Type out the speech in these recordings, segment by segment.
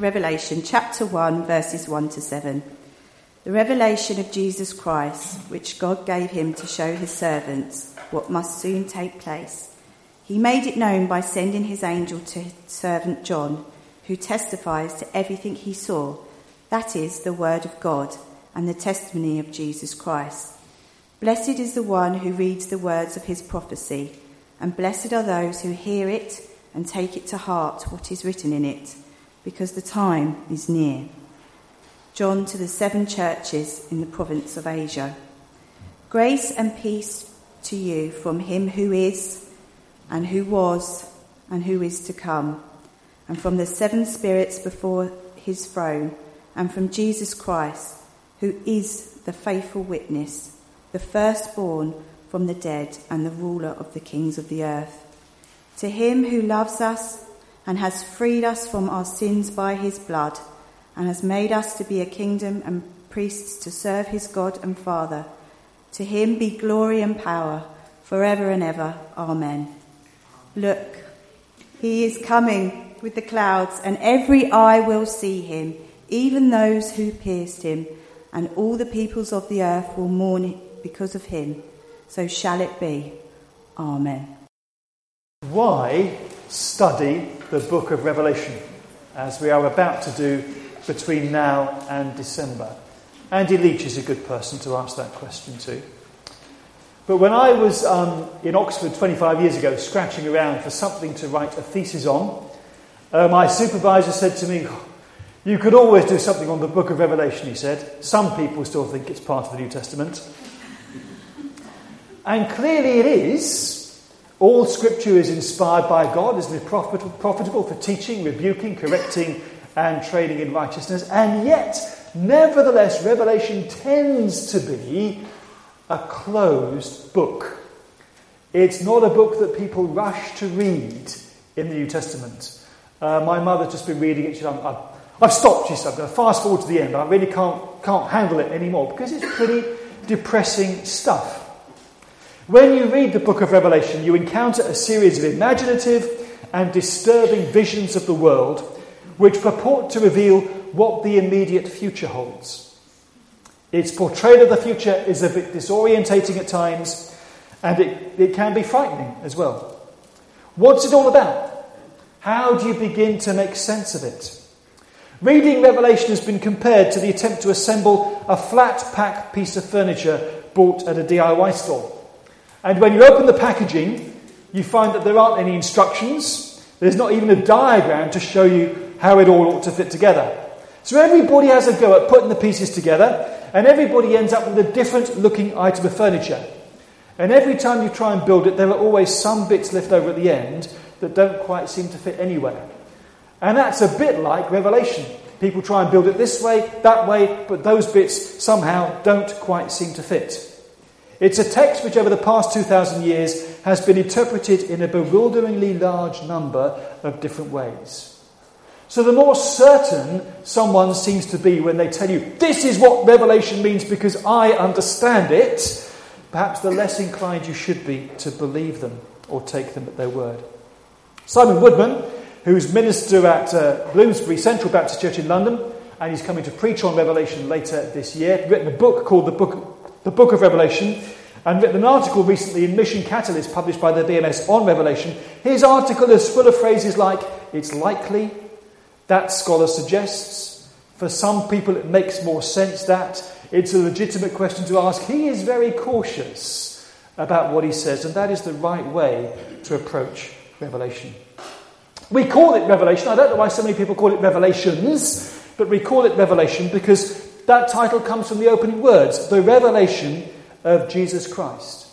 Revelation chapter 1, verses 1 to 7. The revelation of Jesus Christ, which God gave him to show his servants what must soon take place. He made it known by sending his angel to his servant John, who testifies to everything he saw, that is, the word of God and the testimony of Jesus Christ. Blessed is the one who reads the words of his prophecy, and blessed are those who hear it and take it to heart what is written in it because the time is near. John to the seven churches in the province of Asia. Grace and peace to you from him who is, and who was, and who is to come, and from the seven spirits before his throne, and from Jesus Christ, who is the faithful witness, the firstborn from the dead, and the ruler of the kings of the earth. To him who loves us, and has freed us from our sins by his blood, and has made us to be a kingdom and priests to serve his God and Father. To him be glory and power forever and ever. Amen. Look, he is coming with the clouds, and every eye will see him, even those who pierced him, and all the peoples of the earth will mourn because of him. So shall it be. Amen. Why study the book of Revelation, as we are about to do between now and December? Andy Leach is a good person to ask that question to. But when I was um, in Oxford 25 years ago, scratching around for something to write a thesis on, uh, my supervisor said to me, You could always do something on the book of Revelation, he said. Some people still think it's part of the New Testament. and clearly it is, all scripture is inspired by God, is profitable for teaching, rebuking, correcting, and training in righteousness. And yet, nevertheless, Revelation tends to be a closed book. It's not a book that people rush to read in the New Testament. Uh, my mother's just been reading it. She said, I've, I've stopped, she said. I'm going to fast forward to the end. I really can't, can't handle it anymore because it's pretty depressing stuff. When you read the book of Revelation, you encounter a series of imaginative and disturbing visions of the world which purport to reveal what the immediate future holds. Its portrayal of the future is a bit disorientating at times, and it, it can be frightening as well. What's it all about? How do you begin to make sense of it? Reading Revelation has been compared to the attempt to assemble a flat pack piece of furniture bought at a DIY store. And when you open the packaging, you find that there aren't any instructions. There's not even a diagram to show you how it all ought to fit together. So everybody has a go at putting the pieces together, and everybody ends up with a different looking item of furniture. And every time you try and build it, there are always some bits left over at the end that don't quite seem to fit anywhere. And that's a bit like Revelation. People try and build it this way, that way, but those bits somehow don't quite seem to fit. It's a text which, over the past 2,000 years, has been interpreted in a bewilderingly large number of different ways. So, the more certain someone seems to be when they tell you, this is what Revelation means because I understand it, perhaps the less inclined you should be to believe them or take them at their word. Simon Woodman, who's minister at uh, Bloomsbury Central Baptist Church in London, and he's coming to preach on Revelation later this year, written a book called The Book the book of Revelation, and written an article recently in Mission Catalyst published by the BMS on Revelation. His article is full of phrases like, it's likely, that scholar suggests, for some people it makes more sense that, it's a legitimate question to ask. He is very cautious about what he says, and that is the right way to approach Revelation. We call it Revelation. I don't know why so many people call it Revelations, but we call it Revelation because that title comes from the opening words the revelation of Jesus Christ.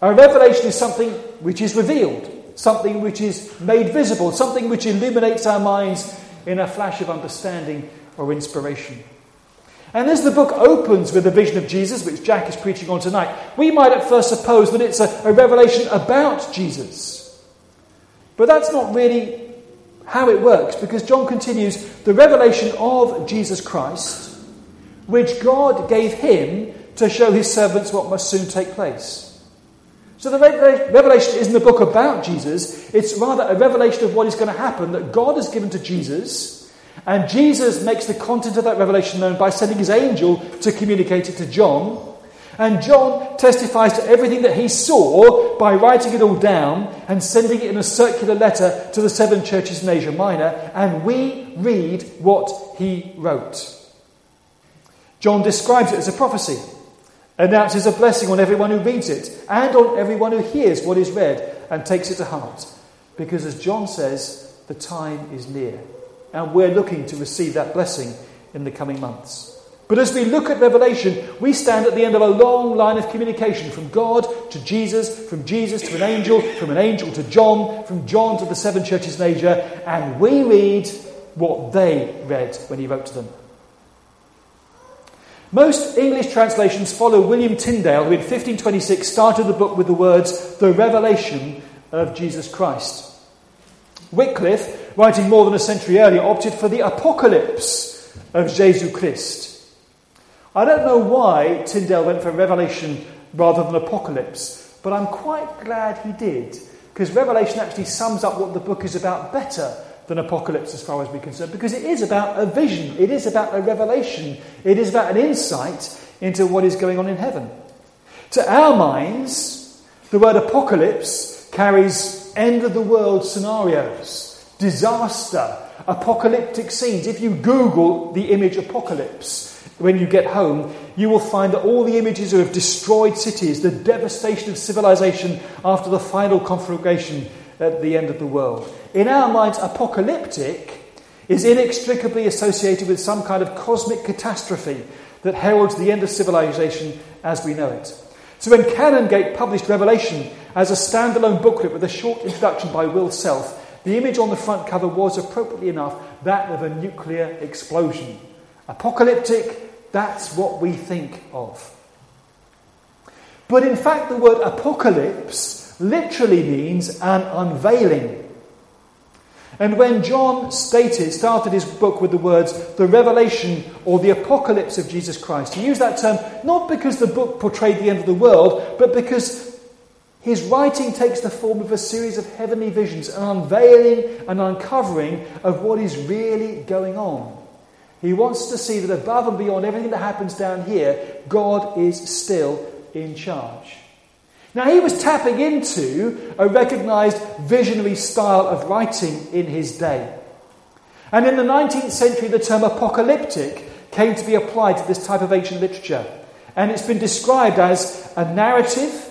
A revelation is something which is revealed, something which is made visible, something which illuminates our minds in a flash of understanding or inspiration. And as the book opens with the vision of Jesus, which Jack is preaching on tonight, we might at first suppose that it's a, a revelation about Jesus. But that's not really how it works, because John continues the revelation of Jesus Christ which God gave him to show his servants what must soon take place. So the revelation isn't a book about Jesus, it's rather a revelation of what is going to happen that God has given to Jesus, And Jesus makes the content of that revelation known by sending his angel to communicate it to John. And John testifies to everything that he saw by writing it all down and sending it in a circular letter to the seven churches in Asia Minor. And we read what he wrote. John describes it as a prophecy, announces a blessing on everyone who reads it and on everyone who hears what is read and takes it to heart. Because as John says, the time is near. And we're looking to receive that blessing in the coming months. But as we look at Revelation, we stand at the end of a long line of communication from God to Jesus, from Jesus to an angel, from an angel to John, from John to the seven churches in Asia, and we read what they read when he wrote to them. Most English translations follow William Tyndale, who in 1526 started the book with the words, The Revelation of Jesus Christ. Wycliffe, writing more than a century earlier, opted for the Apocalypse of Jesus Christ. I don't know why Tyndale went for Revelation rather than Apocalypse, but I'm quite glad he did, because Revelation actually sums up what the book is about better than Apocalypse as far as we're concerned, because it is about a vision, it is about a revelation, it is about an insight into what is going on in heaven. To our minds, the word apocalypse carries end of the world scenarios, disaster, apocalyptic scenes. If you Google the image apocalypse, when you get home, you will find that all the images are of destroyed cities, the devastation of civilization after the final conflagration at the end of the world. In our minds, apocalyptic is inextricably associated with some kind of cosmic catastrophe that heralds the end of civilization as we know it. So when Canongate published Revelation as a standalone booklet with a short introduction by Will Self, the image on the front cover was appropriately enough that of a nuclear explosion. Apocalyptic, that's what we think of. But in fact, the word apocalypse literally means an unveiling. And when John stated, started his book with the words, the revelation or the apocalypse of Jesus Christ, he used that term not because the book portrayed the end of the world, but because his writing takes the form of a series of heavenly visions, an unveiling and uncovering of what is really going on. He wants to see that above and beyond everything that happens down here, God is still in charge. Now, he was tapping into a recognized visionary style of writing in his day. And in the 19th century, the term apocalyptic came to be applied to this type of ancient literature. And it's been described as a narrative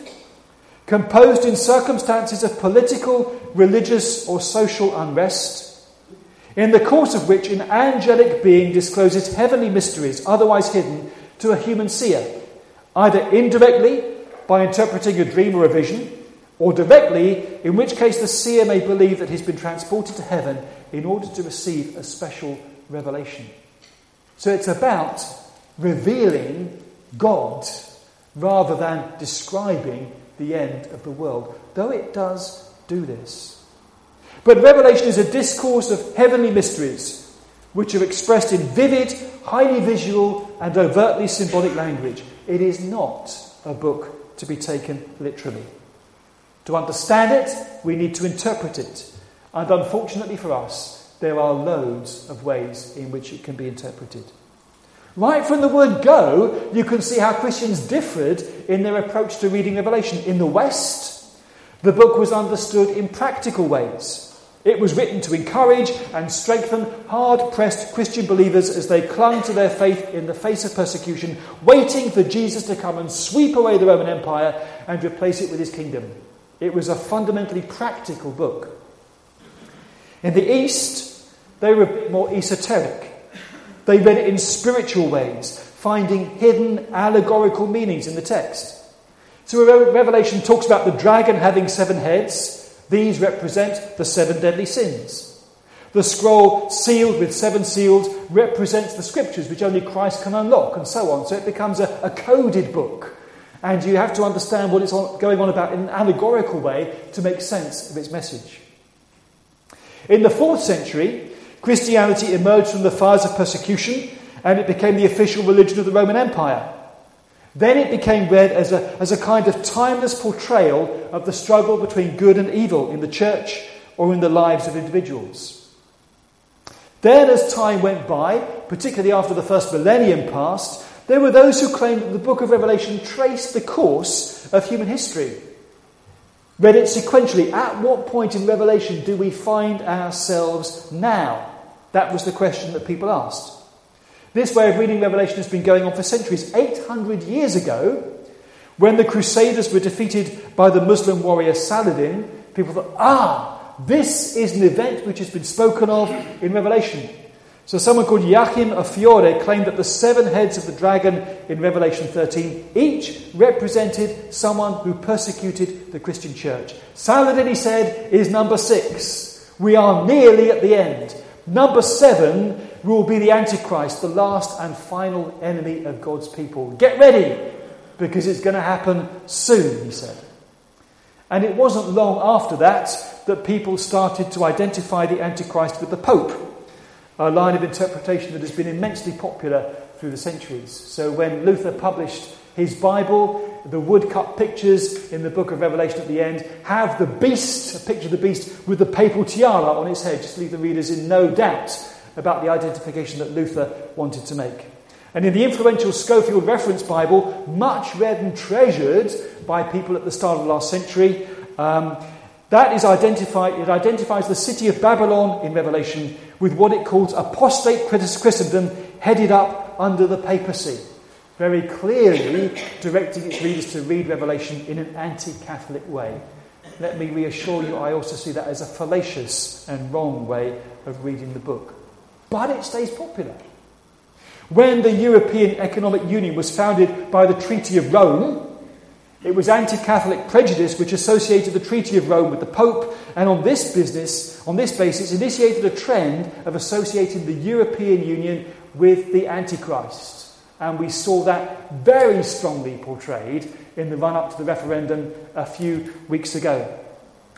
composed in circumstances of political, religious, or social unrest, in the course of which an angelic being discloses heavenly mysteries, otherwise hidden, to a human seer, either indirectly by interpreting a dream or a vision, or directly, in which case the seer may believe that he's been transported to heaven in order to receive a special revelation. So it's about revealing God rather than describing the end of the world, though it does do this. But Revelation is a discourse of heavenly mysteries, which are expressed in vivid, highly visual, and overtly symbolic language. It is not a book to be taken literally. To understand it, we need to interpret it. And unfortunately for us, there are loads of ways in which it can be interpreted. Right from the word go, you can see how Christians differed in their approach to reading Revelation. In the West, the book was understood in practical ways. It was written to encourage and strengthen hard pressed Christian believers as they clung to their faith in the face of persecution, waiting for Jesus to come and sweep away the Roman Empire and replace it with his kingdom. It was a fundamentally practical book. In the East, they were a bit more esoteric. They read it in spiritual ways, finding hidden allegorical meanings in the text. So Revelation talks about the dragon having seven heads these represent the seven deadly sins. The scroll sealed with seven seals represents the scriptures which only Christ can unlock, and so on. So it becomes a, a coded book. And you have to understand what it's going on about in an allegorical way to make sense of its message. In the fourth century, Christianity emerged from the fires of persecution and it became the official religion of the Roman Empire. Then it became read as a, as a kind of timeless portrayal of the struggle between good and evil in the church or in the lives of individuals. Then, as time went by, particularly after the first millennium passed, there were those who claimed that the book of Revelation traced the course of human history. Read it sequentially. At what point in Revelation do we find ourselves now? That was the question that people asked. This way of reading Revelation has been going on for centuries. 800 years ago, when the Crusaders were defeated by the Muslim warrior Saladin, people thought, ah, this is an event which has been spoken of in Revelation. So someone called Joachim of Fiore claimed that the seven heads of the dragon in Revelation 13 each represented someone who persecuted the Christian church. Saladin, he said, is number six. We are nearly at the end. Number seven will be the Antichrist, the last and final enemy of God's people. Get ready, because it's going to happen soon, he said. And it wasn't long after that that people started to identify the Antichrist with the Pope, a line of interpretation that has been immensely popular through the centuries. So when Luther published his Bible, the woodcut pictures in the book of Revelation at the end have the beast, a picture of the beast with the papal tiara on its head, just leave the readers in no doubt about the identification that Luther wanted to make. And in the influential Scofield Reference Bible, much read and treasured by people at the start of the last century, um, that is identified, it identifies the city of Babylon in Revelation with what it calls apostate Christendom headed up under the papacy. Very clearly directing its readers to read Revelation in an anti Catholic way. Let me reassure you, I also see that as a fallacious and wrong way of reading the book. But it stays popular. When the European Economic Union was founded by the Treaty of Rome, it was anti Catholic prejudice which associated the Treaty of Rome with the Pope, and on this business, on this basis, initiated a trend of associating the European Union with the Antichrist. And we saw that very strongly portrayed in the run up to the referendum a few weeks ago.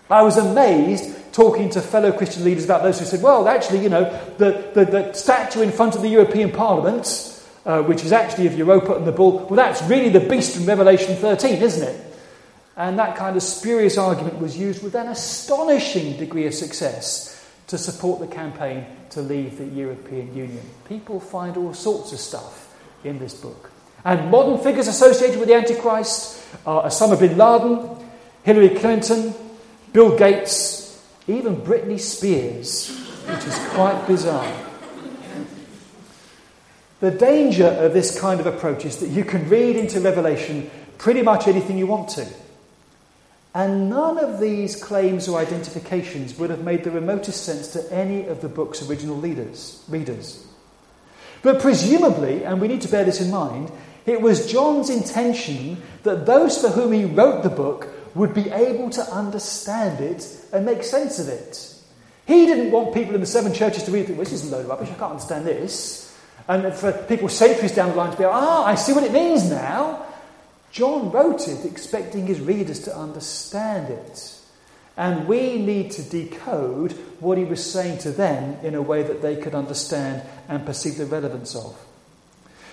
I was amazed talking to fellow Christian leaders about those who said, well, actually, you know, the, the, the statue in front of the European Parliament, uh, which is actually of Europa and the bull, well, that's really the beast from Revelation 13, isn't it? And that kind of spurious argument was used with an astonishing degree of success to support the campaign to leave the European Union. People find all sorts of stuff in this book. And modern figures associated with the Antichrist are Osama bin Laden, Hillary Clinton, Bill Gates, even Britney Spears, which is quite bizarre. The danger of this kind of approach is that you can read into Revelation pretty much anything you want to. And none of these claims or identifications would have made the remotest sense to any of the book's original leaders, readers. But presumably, and we need to bear this in mind, it was John's intention that those for whom he wrote the book would be able to understand it and make sense of it. He didn't want people in the seven churches to read, well, this is a load of rubbish, I can't understand this. And for people centuries down the line to be, ah, I see what it means now. John wrote it expecting his readers to understand it. And we need to decode what he was saying to them in a way that they could understand and perceive the relevance of.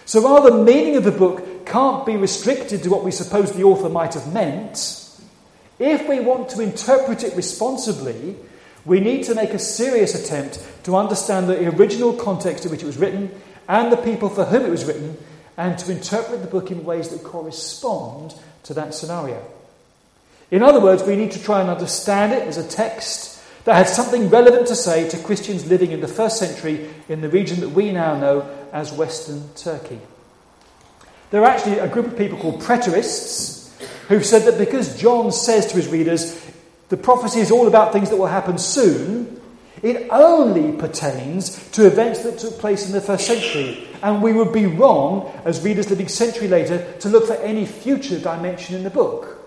So while the meaning of the book can't be restricted to what we suppose the author might have meant, if we want to interpret it responsibly, we need to make a serious attempt to understand the original context in which it was written and the people for whom it was written, and to interpret the book in ways that correspond to that scenario. In other words, we need to try and understand it as a text that had something relevant to say to Christians living in the first century in the region that we now know as Western Turkey. There are actually a group of people called preterists who said that because John says to his readers, the prophecy is all about things that will happen soon, it only pertains to events that took place in the first century. And we would be wrong, as readers living century later, to look for any future dimension in the book.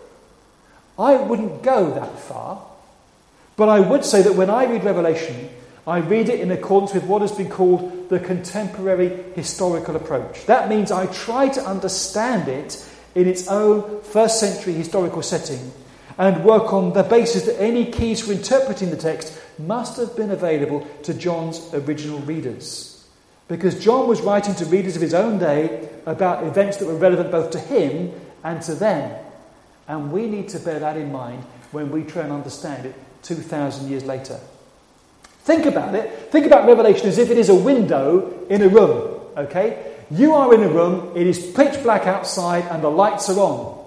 I wouldn't go that far, but I would say that when I read Revelation, I read it in accordance with what has been called the contemporary historical approach. That means I try to understand it in its own first century historical setting and work on the basis that any keys for interpreting the text must have been available to John's original readers. Because John was writing to readers of his own day about events that were relevant both to him and to them. And we need to bear that in mind when we try and understand it 2,000 years later. Think about it. Think about Revelation as if it is a window in a room, okay? You are in a room, it is pitch black outside, and the lights are on.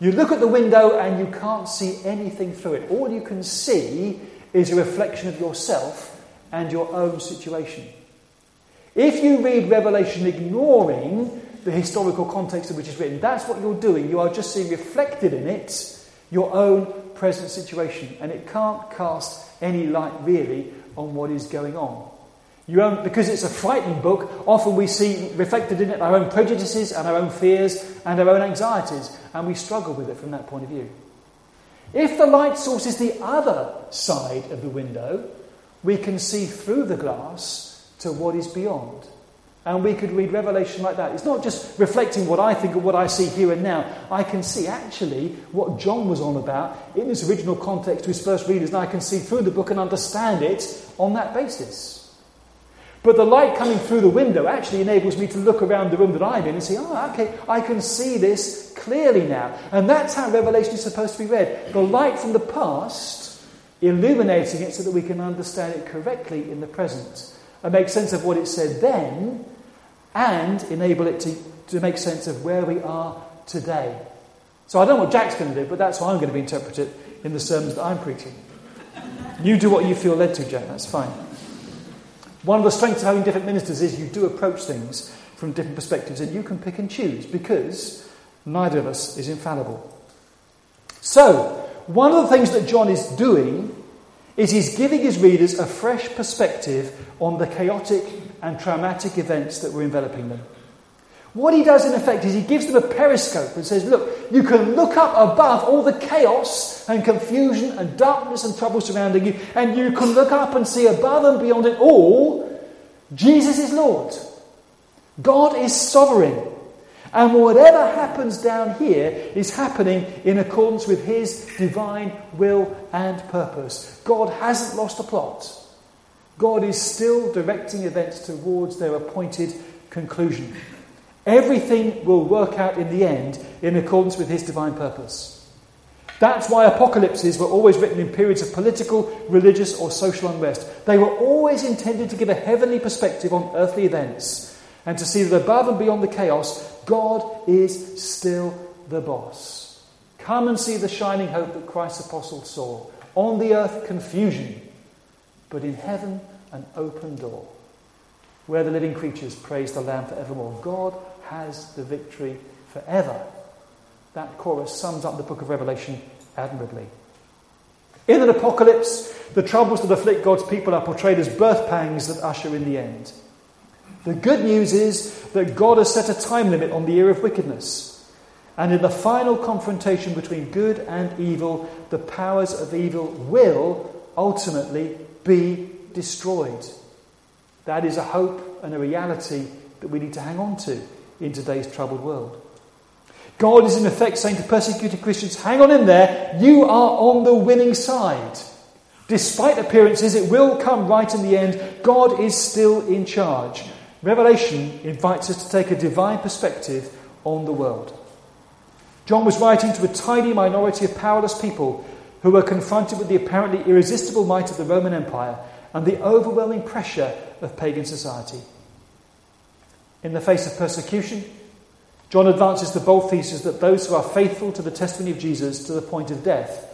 You look at the window and you can't see anything through it. All you can see is a reflection of yourself and your own situation. If you read Revelation ignoring the historical context in which it's written, that's what you're doing. You are just seeing reflected in it your own present situation, and it can't cast any light really on what is going on. Own, because it's a frightening book, often we see reflected in it our own prejudices and our own fears and our own anxieties, and we struggle with it from that point of view. If the light source is the other side of the window, we can see through the glass to what is beyond. And we could read Revelation like that. It's not just reflecting what I think or what I see here and now. I can see actually what John was on about in its original context to his first readers, and I can see through the book and understand it on that basis. But the light coming through the window actually enables me to look around the room that I'm in and see, oh, okay, I can see this clearly now. And that's how Revelation is supposed to be read. The light from the past illuminating it so that we can understand it correctly in the present and make sense of what it said then and enable it to, to make sense of where we are today. So I don't know what Jack's going to do, but that's how I'm going to be interpreted in the sermons that I'm preaching. You do what you feel led to, Jack, that's fine. One of the strengths of having different ministers is you do approach things from different perspectives and you can pick and choose because neither of us is infallible. So, one of the things that John is doing is he's giving his readers a fresh perspective on the chaotic and traumatic events that were enveloping them. What he does, in effect, is he gives them a periscope and says, Look, you can look up above all the chaos and confusion and darkness and trouble surrounding you, and you can look up and see above and beyond it all Jesus is Lord. God is sovereign. And whatever happens down here is happening in accordance with His divine will and purpose. God hasn't lost a plot. God is still directing events towards their appointed conclusion. Everything will work out in the end in accordance with his divine purpose. That's why apocalypses were always written in periods of political, religious, or social unrest. They were always intended to give a heavenly perspective on earthly events and to see that above and beyond the chaos, God is still the boss. Come and see the shining hope that Christ's apostles saw. On the earth, confusion, but in heaven, an open door where the living creatures praise the Lamb forevermore. God has the victory forever. That chorus sums up the book of Revelation admirably. In an apocalypse, the troubles that afflict God's people are portrayed as birth pangs that usher in the end. The good news is that God has set a time limit on the year of wickedness. And in the final confrontation between good and evil, the powers of evil will ultimately be destroyed. That is a hope and a reality that we need to hang on to in today's troubled world. God is in effect saying to persecuted Christians, hang on in there, you are on the winning side. Despite appearances, it will come right in the end. God is still in charge. Revelation invites us to take a divine perspective on the world. John was writing to a tiny minority of powerless people who were confronted with the apparently irresistible might of the Roman Empire and the overwhelming pressure of pagan society. In the face of persecution, John advances the bold thesis that those who are faithful to the testimony of Jesus to the point of death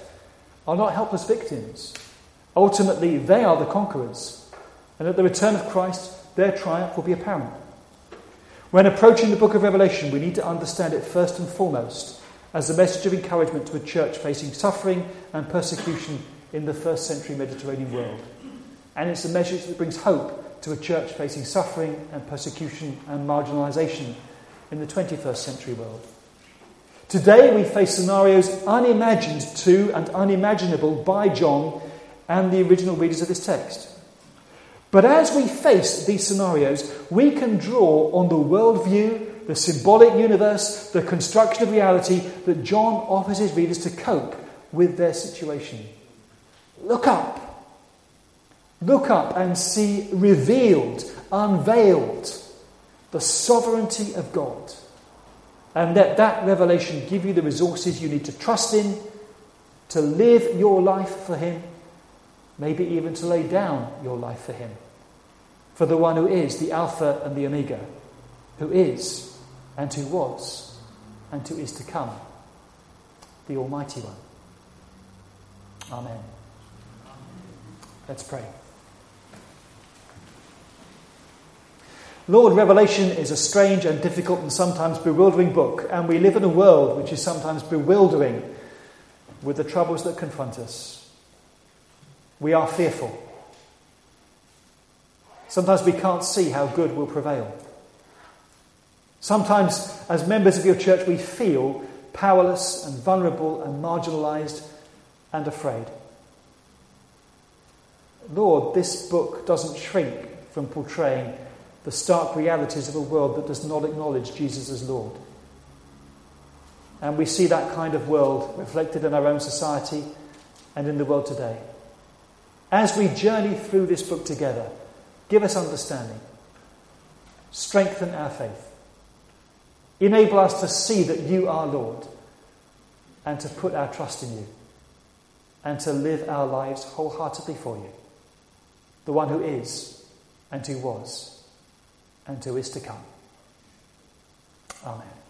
are not helpless victims. Ultimately, they are the conquerors, and at the return of Christ, their triumph will be apparent. When approaching the book of Revelation, we need to understand it first and foremost as a message of encouragement to a church facing suffering and persecution in the first century Mediterranean world. And it's a message that brings hope to a church facing suffering and persecution and marginalisation in the 21st century world. Today we face scenarios unimagined to and unimaginable by John and the original readers of this text. But as we face these scenarios, we can draw on the worldview, the symbolic universe, the construction of reality that John offers his readers to cope with their situation. Look up. Look up and see revealed, unveiled, the sovereignty of God. And let that revelation give you the resources you need to trust in, to live your life for Him, maybe even to lay down your life for Him. For the one who is the Alpha and the Omega, who is and who was and who is to come, the Almighty One. Amen. Let's pray. Lord, Revelation is a strange and difficult and sometimes bewildering book, and we live in a world which is sometimes bewildering with the troubles that confront us. We are fearful. Sometimes we can't see how good will prevail. Sometimes, as members of your church, we feel powerless and vulnerable and marginalized and afraid. Lord, this book doesn't shrink from portraying the stark realities of a world that does not acknowledge Jesus as Lord. And we see that kind of world reflected in our own society and in the world today. As we journey through this book together, give us understanding, strengthen our faith, enable us to see that you are Lord, and to put our trust in you, and to live our lives wholeheartedly for you, the one who is and who was and who is to come. Amen.